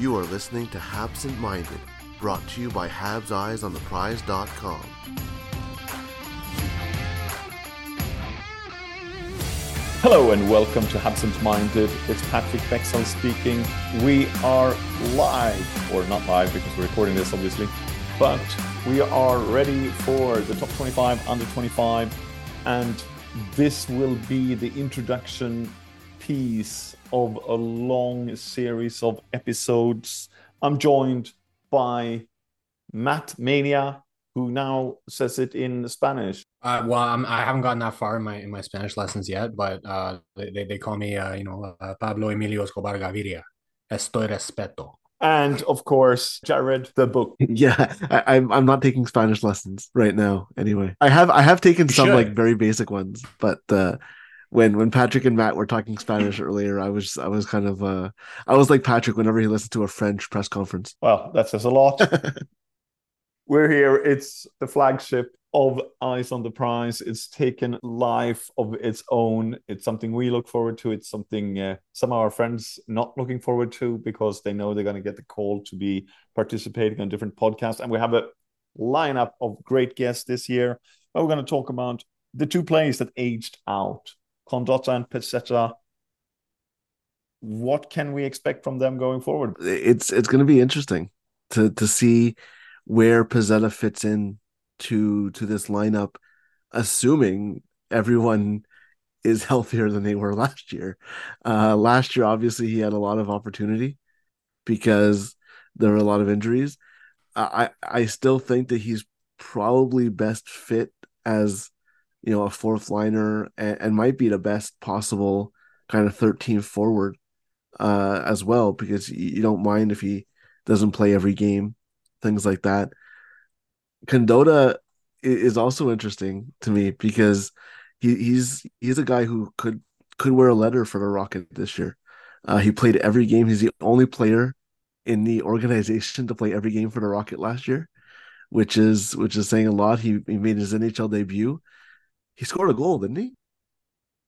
You are listening to Absent Minded, brought to you by Habs Eyes on the Prize.com. Hello and welcome to Absent Minded. It's Patrik Bexell speaking. We are live, or not live because we're recording this obviously, but we are ready for the top 25 under 25, and this will be the introduction piece of a long series of episodes. I'm joined by Matt Mania, who now says it in Spanish. Uh, well, I'm, I haven't gotten that far in my in my Spanish lessons yet, but uh, they, they call me, uh, you know, uh, Pablo Emilio Escobar Gaviria. Estoy respeto. And of course, Jared, the book. Yeah, I, I'm I'm not taking Spanish lessons right now. Anyway, I have I have taken You some should. like very basic ones, but uh, when when Patrik and Matt were talking Spanish earlier, I was I was kind of uh I was like Patrik whenever he listened to a French press conference. Well, that says a lot. We're here. It's the flagship of Eyes on the Prize. It's taken life of its own. It's something we look forward to. It's something uh, some of our friends not looking forward to because they know they're going to get the call to be participating on different podcasts. And we have a lineup of great guests this year. But We're going to talk about the two players that aged out, Condotta and Pezzetta. What can we expect from them going forward? It's it's going to be interesting to to see where Pezzetta fits in to to this lineup, assuming everyone is healthier than they were last year. Uh, last year, obviously, he had a lot of opportunity because there were a lot of injuries. I I still think that he's probably best fit as you know a fourth liner and, and might be the best possible kind of 13 forward uh, as well because you, don't mind if he doesn't play every game, things like that. Condotta is also interesting to me because he, he's he's a guy who could could wear a letter for the Rocket this year. Uh, he played every game. He's the only player in the organization to play every game for the Rocket last year, which is which is saying a lot. He he made his NHL debut. He scored a goal, didn't he?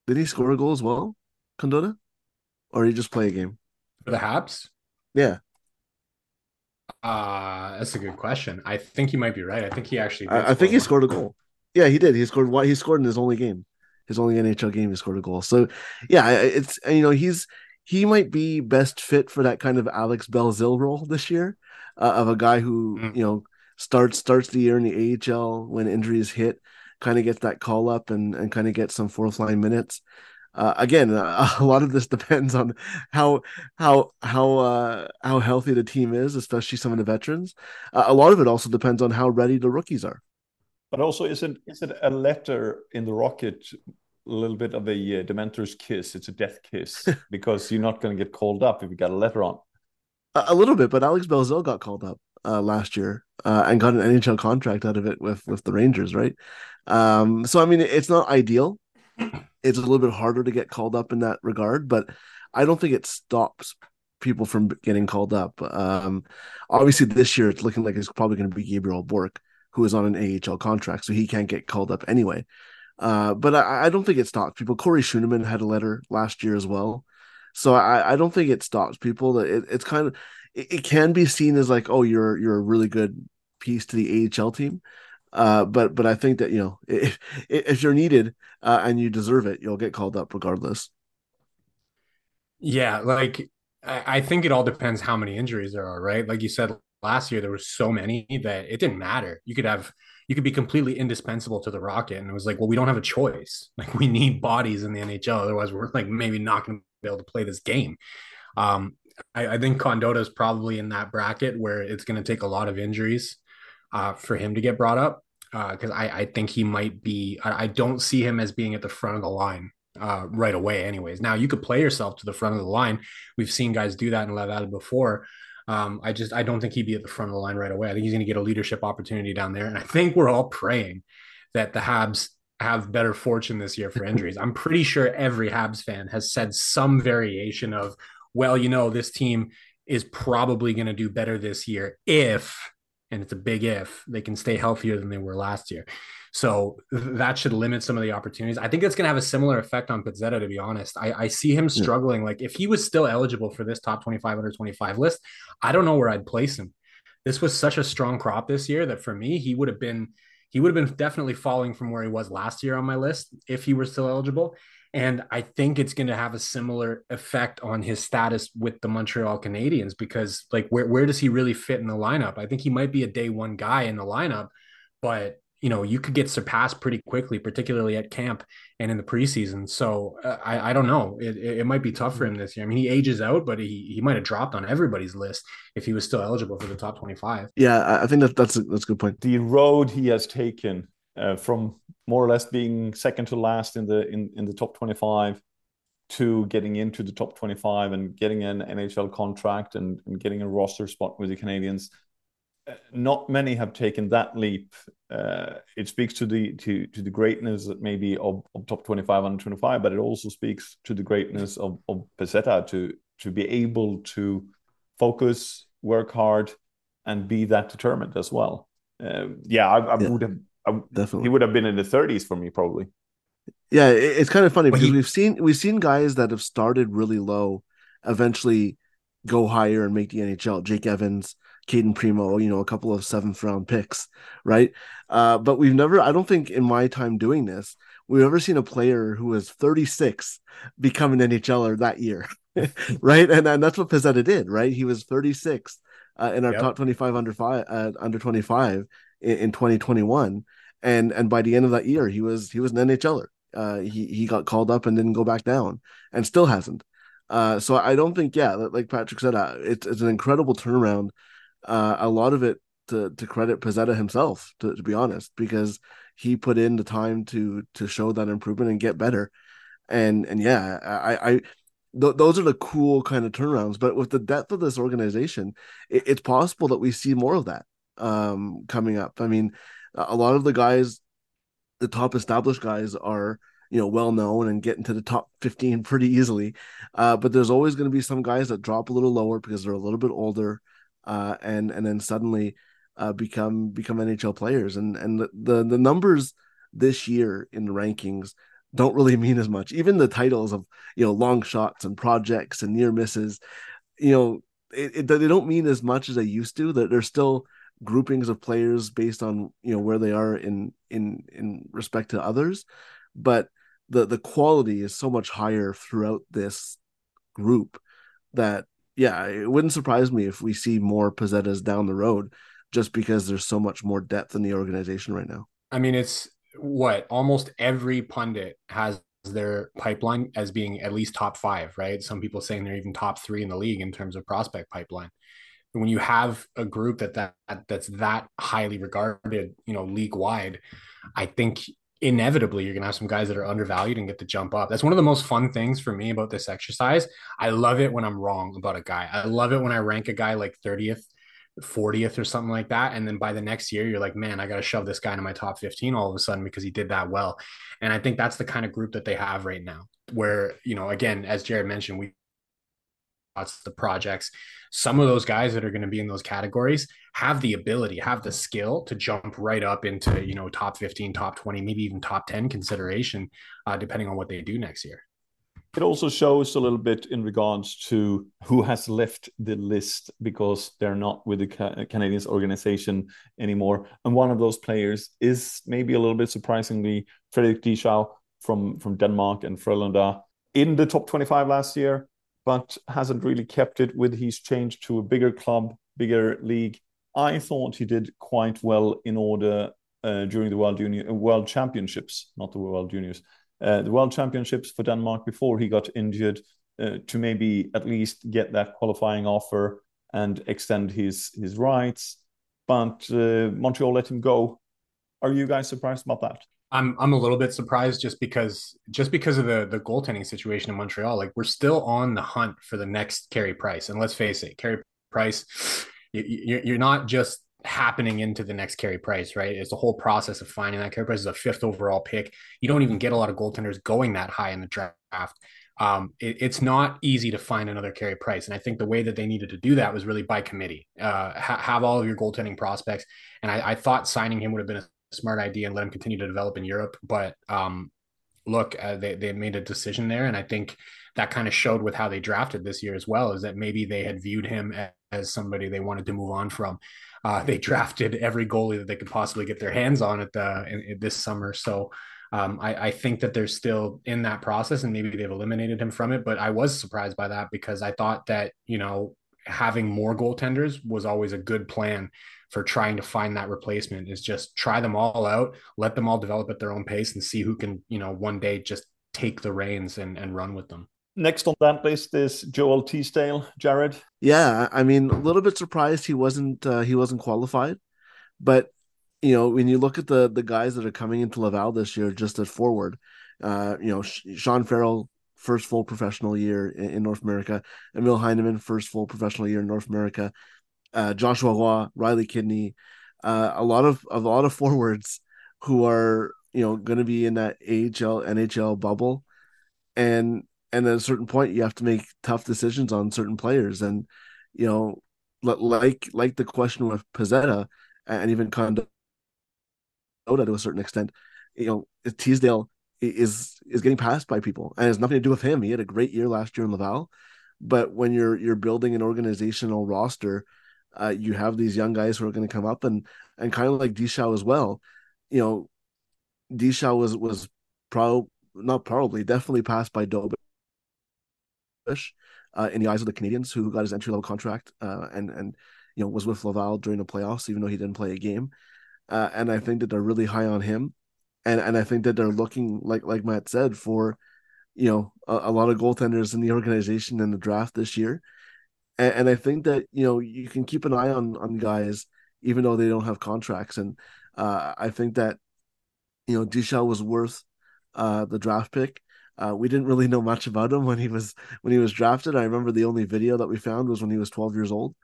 Did he score a goal as well, Condotta? Or he just play a game? For the Habs? Yeah. Uh, that's a good question. I think you might be right. I think he actually did I, I think he one. scored a goal. Yeah, he did. He scored what he scored in his only game, his only NHL game. He scored a goal. So, yeah, it's you know he's he might be best fit for that kind of Alex Belzil role this year, uh, of a guy who Mm. you know starts starts the year in the AHL when injuries hit, kind of gets that call up and and kind of gets some fourth line minutes. Uh, again, a, a lot of this depends on how how how uh, how healthy the team is, especially some of the veterans. Uh, a lot of it also depends on how ready the rookies are. But also, isn't is it a letter in the rocket a little bit of a uh, Dementor's kiss? It's a death kiss because you're not going to get called up if you got a letter on. A, a little bit, but Alex Belzil got called up uh, last year uh, and got an NHL contract out of it with with the Rangers, right? Um, so I mean, it's not ideal. It's a little bit harder to get called up in that regard, but I don't think it stops people from getting called up. Um, obviously, this year it's looking like it's probably going to be Gabriel Bourque, who is on an AHL contract, so he can't get called up anyway. Uh, but I, I don't think it stops people. Corey Schueneman had a letter last year as well, so I, I don't think it stops people. That it, it's kind of it, it can be seen as like, oh, you're you're a really good piece to the AHL team. Uh, but but I think that you know if if you're needed uh, and you deserve it, you'll get called up regardless. Yeah, like I, I think it all depends how many injuries there are, right? Like you said last year, there were so many that it didn't matter. You could have you could be completely indispensable to the Rocket, and it was like, well, we don't have a choice. Like we need bodies in the NHL, otherwise we're like maybe not going to be able to play this game. Um, I, I think Condotta is probably in that bracket where it's going to take a lot of injuries uh, for him to get brought up because I, I think he might be. I, I don't see him as being at the front of the line uh, right away, anyways. Now you could play yourself to the front of the line. We've seen guys do that in Laval before. Um, I just I don't think he'd be at the front of the line right away. I think he's going to get a leadership opportunity down there, and I think we're all praying that the Habs have better fortune this year for injuries. I'm pretty sure every Habs fan has said some variation of, well, you know, this team is probably going to do better this year if, and it's a big if, they can stay healthier than they were last year. So that should limit some of the opportunities. I think it's going to have a similar effect on Pezzetta, to be honest. I, I see him hmm. struggling. Yeah. Like if he was still eligible for this top 25 under 25 list, I don't know where I'd place him. This was such a strong crop this year that for me, he would have been he would have been definitely falling from where he was last year on my list if he were still eligible. And I think it's going to have a similar effect on his status with the Montreal Canadiens because, like, where, where does he really fit in the lineup? I think he might be a day one guy in the lineup, but you know you could get surpassed pretty quickly particularly at camp and in the preseason. So uh, I, I don't know. It, it might be tough for him this year. I mean he ages out but he, he might have dropped on everybody's list if he was still eligible for the top 25 yeah i think that that's a, that's a good point. The road he has taken uh, from more or less being second to last in the in, in the top 25 to getting into the top 25 and getting an nhl contract and, and getting a roster spot with the canadiens not many have taken that leap. Uh, it speaks to the to to the greatness that maybe of, of top 25 under 25, but it also speaks to the greatness of, of Pezzetta to to be able to focus, work hard, and be that determined as well. Uh, yeah, I, I yeah, would have I, definitely. He would have been in the 30s for me probably. Yeah, it's kind of funny because he, we've seen we've seen guys that have started really low, eventually go higher and make the NHL. Jake Evans, Cayden Primeau, you know, a couple of seventh round picks, right? Uh, but we've never, I don't think in my time doing this, we've ever seen a player who was 36 become an NHLer that year, right? And, and that's what Pezzetta did, right? He was 36 uh, in our yep. top 25 under five, uh, under 25 in, in 2021. And, and by the end of that year, he was, he was an NHLer. Uh, he, he got called up and didn't go back down and still hasn't. Uh, so I don't think, yeah, like Patrik said, uh, it's, it's an incredible turnaround uh, a lot of it to, to credit Pezzetta himself, to, to be honest, because he put in the time to to show that improvement and get better. And and yeah, I, I th- those are the cool kind of turnarounds. But with the depth of this organization, it, it's possible that we see more of that um, coming up. I mean, a lot of the guys, the top established guys, are you know well known and get into the top 15 pretty easily uh, but there's always going to be some guys that drop a little lower because they're a little bit older uh, and and then suddenly uh, become become NHL players. And and the, the, the numbers this year in the rankings don't really mean as much. Even the titles of you know long shots and projects and near misses, you know, it, it, they don't mean as much as they used to. That they're still groupings of players based on you know where they are in in in respect to others, but the the quality is so much higher throughout this group that yeah, it wouldn't surprise me if we see more Pezzettas down the road just because there's so much more depth in the organization right now. I mean, it's what almost every pundit has their pipeline as being at least top five, right? Some people saying they're even top three in the league in terms of prospect pipeline. When you have a group that, that that's that highly regarded, you know, league wide, I think inevitably you're going to have some guys that are undervalued and get to jump up. That's one of the most fun things for me about this exercise. I love it when I'm wrong about a guy. I love it when I rank a guy like 30th, 40th or something like that. And then by the next year, you're like, man, I got to shove this guy into my top 15 all of a sudden because he did that well. And I think that's the kind of group that they have right now, where, you know, again, as Jared mentioned, we the projects. Some of those guys that are going to be in those categories have the ability have the skill to jump right up into you know top 15 top 20 maybe even top 10 consideration uh, depending on what they do next year. It also shows a little bit in regards to who has left the list because they're not with the Canadiens organization anymore. And one of those players is maybe a little bit surprisingly Frederik Dichow from, from Denmark and Frölunda. In the top 25 last year but hasn't really kept it with his change to a bigger club, bigger league. I thought he did quite well in order uh, during the World Junior uh, World Championships, not the World Juniors, uh, the World Championships for Denmark before he got injured uh, to maybe at least get that qualifying offer and extend his his rights. But uh, Montreal let him go. Are you guys surprised about that? I'm I'm a little bit surprised just because just because of the the goaltending situation in Montreal. Like we're still on the hunt for the next Carey Price, and let's face it, Carey Price, you, you're not just happening into the next Carey Price, right? It's the whole process of finding that Carey Price is a fifth overall pick. You don't even get a lot of goaltenders going that high in the draft. Um, it, it's not easy to find another Carey Price, and I think the way that they needed to do that was really by committee. Uh, ha- have all of your goaltending prospects, and I, I, thought signing him would have been a smart idea and let him continue to develop in Europe. But um, look, uh, they they made a decision there, and I think that kind of showed with how they drafted this year as well. Is that maybe they had viewed him as, somebody they wanted to move on from. Uh, they drafted every goalie that they could possibly get their hands on at the in, in this summer. So um, I, I, think that they're still in that process, and maybe they've eliminated him from it. But I was surprised by that because I thought that you know having more goaltenders was always a good plan for trying to find that replacement. Is just try them all out, let them all develop at their own pace, and see who can you know one day just take the reins and and run with them. Next on that list is Joel Teasdale. Jared. Yeah, I mean, a little bit surprised he wasn't uh, he wasn't qualified, but you know when you look at the the guys that are coming into Laval this year, just at forward, uh, you know Sean Farrell first full professional year in, in, North America, Emil Heineman first full professional year in North America, uh, Joshua Roy, Riley Kidney, uh, a lot of a lot of forwards who are you know going to be in that AHL NHL bubble, and and at a certain point you have to make tough decisions on certain players. And you know like like the question with Pezzetta and even Condotta to a certain extent you know Teasdale is is getting passed by people and it has nothing to do with him. He had a great year last year in Laval. But when you're you're building an organizational roster uh, you have these young guys who are going to come up and and kind of like Dichow as well you know Dichow was was pro not probably definitely passed by Dobeš uh, in the eyes of the Canadiens, who got his entry level contract uh, and and you know was with Laval during the playoffs, even though he didn't play a game. Uh, and I think that they're really high on him, and and I think that they're looking like like Matt said for you know a, a lot of goaltenders in the organization in the draft this year. And, and, I think that you know you can keep an eye on on guys even though they don't have contracts, and uh, I think that you know Dichow was worth uh, the draft pick. Uh, we didn't really know much about him when he was when he was drafted. I remember the only video that we found was when he was 12 years old,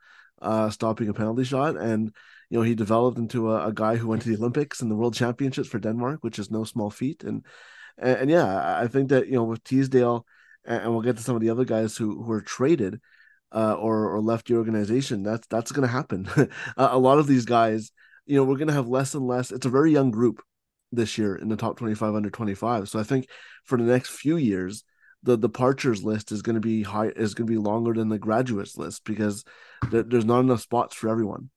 uh, stopping a penalty shot, and you know he developed into a, a, guy who went to the Olympics and the World Championships for Denmark, which is no small feat. And and, and yeah, I think that you know with Teasdale, and, and, we'll get to some of the other guys who who are traded uh, or or left the organization. That's that's going to happen. a lot of these guys, you know, we're going to have less and less. It's a very young group this year in the top 25 under 25. So I think for the next few years, the departures list is going to be high is going to be longer than the graduates list because there, there's not enough spots for everyone.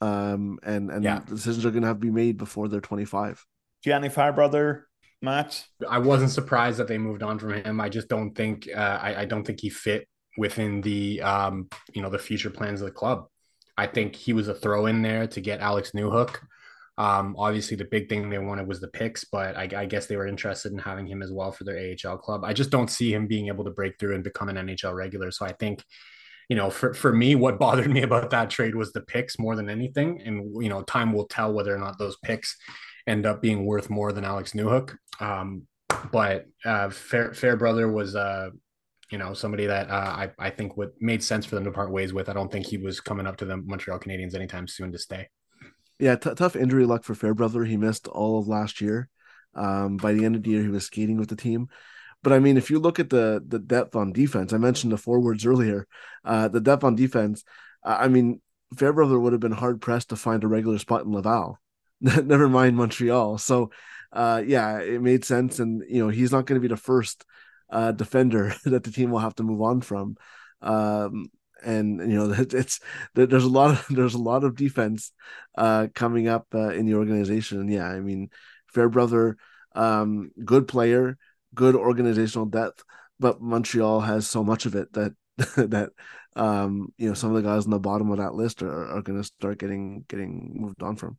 Um, and and yeah. decisions are going to have to be made before they're 25. Gianni Fairbrother, Matt. I wasn't surprised that they moved on from him. I just don't think uh, I, I don't think he fit within the um, you know the future plans of the club. I think he was a throw in there to get Alex Newhook. Um, obviously, the big thing they wanted was the picks, but I, I, guess they were interested in having him as well for their AHL club. I just don't see him being able to break through and become an NHL regular. So I think, you know, for, for me, what bothered me about that trade was the picks more than anything. And, you know, time will tell whether or not those picks end up being worth more than Alex Newhook. Um, but uh, Fair, Fairbrother was, uh, you know, somebody that uh, I, I think would made sense for them to part ways with. I don't think he was coming up to the Montreal Canadiens anytime soon to stay. Yeah, t- tough injury luck for Fairbrother. He missed all of last year. Um, by the end of the year, he was skating with the team. But I mean, if you look at the the depth on defense, I mentioned the forwards earlier. Uh, the depth on defense, uh, I mean, Fairbrother would have been hard pressed to find a regular spot in Laval. Never mind Montreal. So, uh, yeah, it made sense, and you know, he's not going to be the first uh, defender that the team will have to move on from. Um, and you know it's there's a lot of there's a lot of defense uh, coming up uh, in the organization and yeah i mean fairbrother um, good player good organizational depth but montreal has so much of it that that um, you know some of the guys on the bottom of that list are, are going to start getting getting moved on from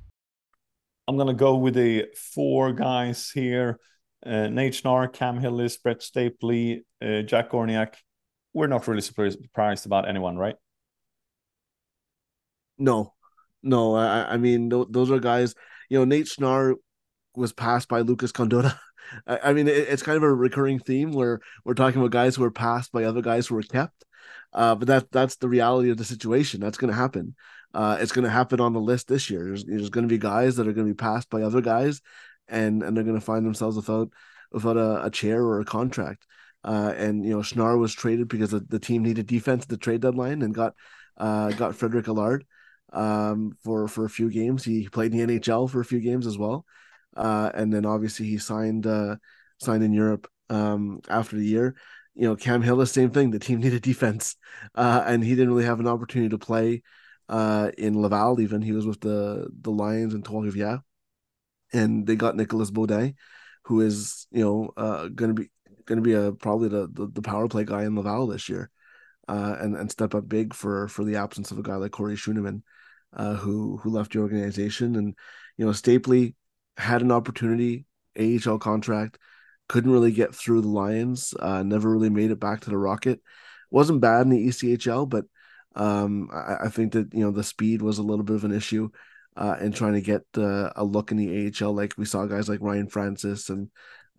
I'm gonna go with the four guys here: uh, Nate Schnarr, Cam Hillis, Brett Stapley, uh, Jack Gorniak. We're not really surprised about anyone, right? No, no. I, I mean, th- those are guys. You know, Nate Schnarr was passed by Lucas Condotta. I, mean, it, it's kind of a recurring theme where we're talking about guys who were passed by other guys who were kept. Uh, but that that's the reality of the situation. That's going to happen. Uh, it's going to happen on the list this year. There's, there's going to be guys that are going to be passed by other guys, and and they're going to find themselves without without a, a chair or a contract. Uh, and you know, Schnarr was traded because the, the team needed defense at the trade deadline and got uh, got Frédéric Allard um, for for a few games. He played in the NHL for a few games as well, uh, and then obviously he signed uh, signed in Europe um, after the year. You know, Cam Hill, the same thing. The team needed defense, uh, and he didn't really have an opportunity to play uh, in Laval. Even he was with the the Lions in Trois-Rivières, and they got Nicolas Beaudin, who is you know uh, going to be going to be a probably the, the, the power play guy in Laval this year, uh, and and step up big for for the absence of a guy like Corey Schueneman, uh, who who left the organization, and you know Stapley had an opportunity, AHL contract, couldn't really get through the Lions, uh, never really made it back to the Rocket. wasn't bad in the ECHL, but um, I, I, think that you know the speed was a little bit of an issue uh, in trying to get uh, a look in the AHL. Like we saw guys like Ryan Francis and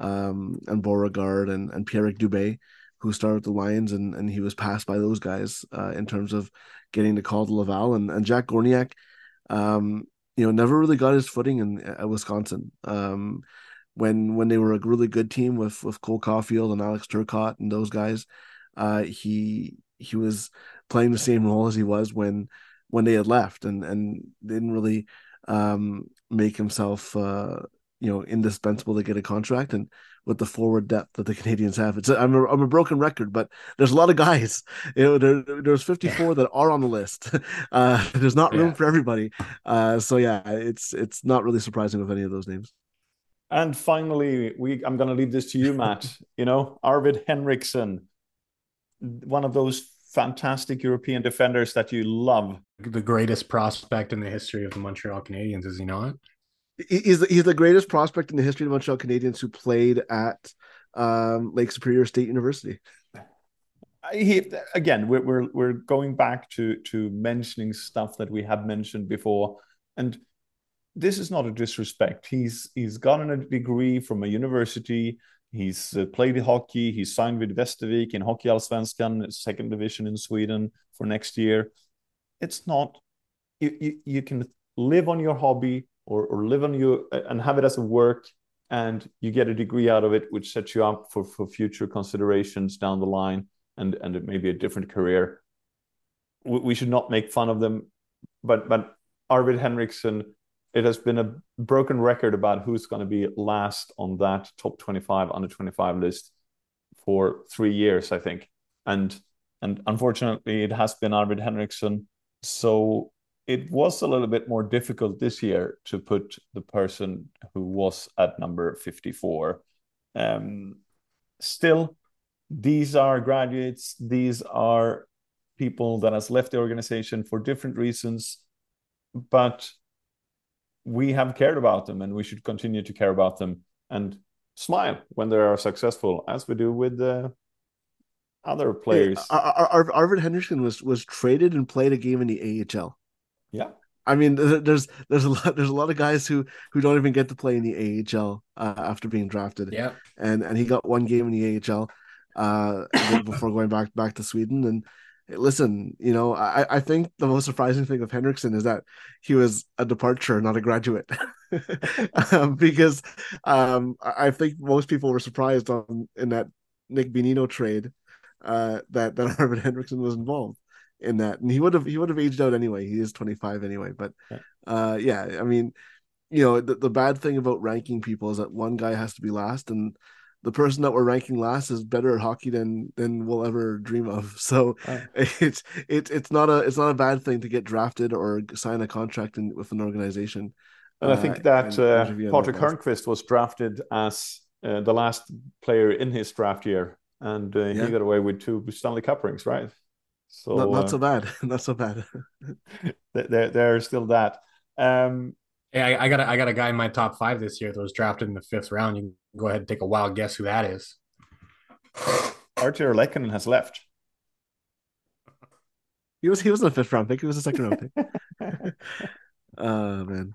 um, and Beauregard and and Pierre Dubé, who started the Lions, and and he was passed by those guys uh, in terms of getting the call to Laval and and Jack Gorniak. Um, you know, never really got his footing in at Wisconsin. Um, when when they were a really good team with with Cole Caufield and Alex Turcotte and those guys, uh, he he was playing the same role as he was when when they had left and and didn't really um, make himself uh, you know indispensable to get a contract and with the forward depth that the Canadiens have. It's a, I'm a, I'm a broken record, but there's a lot of guys. You know, there, there's 54 yeah. that are on the list. Uh, there's not room yeah. for everybody. Uh, so yeah, it's it's not really surprising with any of those names. And finally, we I'm going to leave this to you, Matt. you know, Arvid Henrikson, one of those fantastic European defenders that you love. The greatest prospect in the history of the Montreal Canadiens, is he not? He's he's the greatest prospect in the history of the Montreal Canadiens who played at um, Lake Superior State University. He, again, we're, we're we're going back to to mentioning stuff that we have mentioned before, and this is not a disrespect. He's he's gotten a degree from a university He's uh, played hockey. He's signed with Västervik in Hockey Allsvenskan, second division in Sweden for next year. It's not you, you, you can live on your hobby or, or live on your and have it as a work and you get a degree out of it which sets you up for, for future considerations down the line and and maybe a different career we, we should not make fun of them but but Arvid Henrikson it has been a broken record about who's going to be last on that top 25 under 25 list for three years i think. And and unfortunately it has been Arvid Henrikson. So it was a little bit more difficult this year to put the person who was at number 54 um, still these are graduates. These are people that has left the organization for different reasons. But we have cared about them and we should continue to care about them and smile when they are successful as we do with the other players yeah, Ar- Arvid Henrikson was was traded and played a game in the ahl yeah I mean, there's there's a lot there's a lot of guys who who don't even get to play in the AHL uh, after being drafted. Yeah, and and he got one game in the AHL uh, before going back back to Sweden. And listen, you know, I, I think the most surprising thing of Henrikson is that he was a departure, not a graduate. um, because um, I think most people were surprised on in that Nick Bonino trade uh, that that Arvid Henrikson was involved in that, and he would have he would have aged out anyway. He is twenty five anyway, but uh, yeah, I mean, you know, the, the bad thing about ranking people is that one guy has to be last, and the person that we're ranking last is better at hockey than than we'll ever dream of. So right. it's it's it's not a it's not a bad thing to get drafted or sign a contract in, with an organization. And I think uh, that in- uh, Patrik about Hörnqvist was drafted as uh, the last player in his draft year, and uh, Yeah. he got away with two Stanley Cup rings, right? So not, not uh, so bad. not so bad. th- there, there's still that. Um, Hey, I, I got a, I got a guy in my top five this year that was drafted in the fifth round. You can go ahead and take a wild guess who that is. Archer Lekkonen has left. He was he was in the fifth round pick. He was the second round pick. Oh man,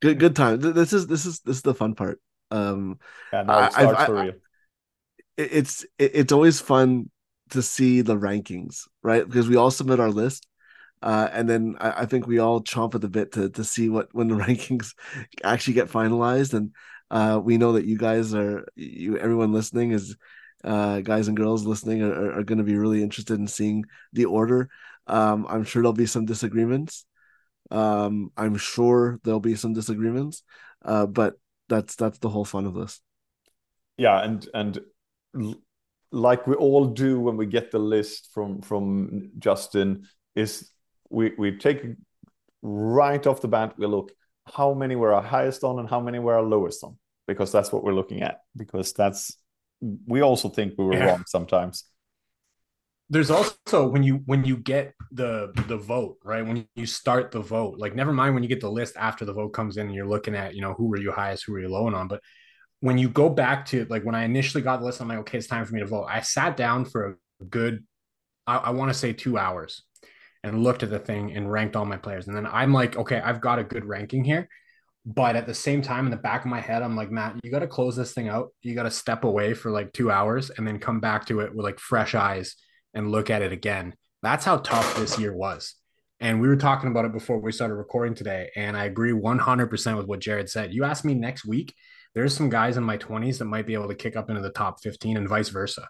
good good time. This is this is this is the fun part. Um, Yeah, now it starts I- for I- real. it- it's it- it's always fun to see the rankings, right? Because we all submit our list, uh, and then I, I think we all chomp at the bit to to see what when the rankings actually get finalized. And uh, we know that you guys are you everyone listening is uh, guys and girls listening are, are, going to be really interested in seeing the order. Um, I'm sure there'll be some disagreements. Um, I'm sure there'll be some disagreements, uh, but that's that's the whole fun of this. yeah and and like we all do when we get the list from from justin is we we take right off the bat we look how many were our highest on and how many were our lowest on because that's what we're looking at because that's we also think we were Yeah. wrong sometimes. There's also when you when you get the the vote right? When you start the vote like never mind when you get the list after the vote comes in and you're looking at you know who were you highest who were you low on but when you go back to like when i initially got the list i'm like okay it's time for me to vote. I sat down for a good i, I want to say two hours and looked at the thing and ranked all my players and then i'm like okay i've got a good ranking here but at the same time in the back of my head i'm like matt you got to close this thing out you got to step away for like two hours and then come back to it with like fresh eyes and look at it again. That's how tough this year was. And we were talking about it before we started recording today. And I agree 100% with what Jared said. You asked me next week, there's some guys in my 20s that might be able to kick up into the top 15 and vice versa.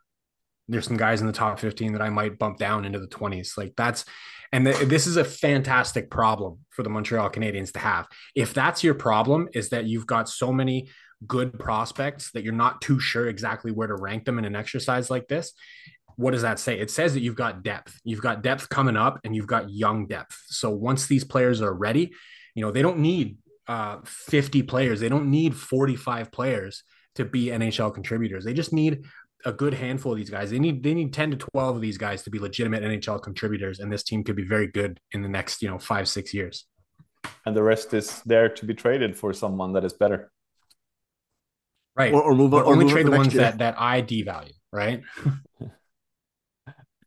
There's some guys in the top 15 that I might bump down into the 20s. Like that's, and th- this is a fantastic problem for the Montreal Canadiens to have. If that's your problem, is that you've got so many good prospects that you're not too sure exactly where to rank them in an exercise like this what does that say? It says that you've got depth. You've got depth coming up and you've got young depth. So once these players are ready, you know, they don't need uh, 50 players. They don't need 45 players to be NHL contributors. They just need a good handful of these guys. They need they need 10 to 12 of these guys to be legitimate NHL contributors and this team could be very good in the next, you know, 5 6 years. and the rest is there to be traded for someone that is better Right. Or, or move on. or only move trade to the next ones year. that that I devalue, right?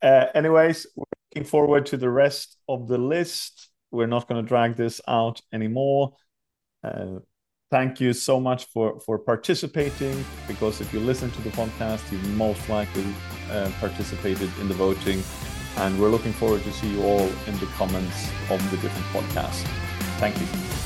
Uh, anyways, we're looking forward to the rest of the list. We're not going to drag this out anymore. Uh, thank you so much for for participating. Because if you listen to the podcast, you most likely uh, participated in the voting, and we're looking forward to see you all in the comments of the different podcasts. Thank you.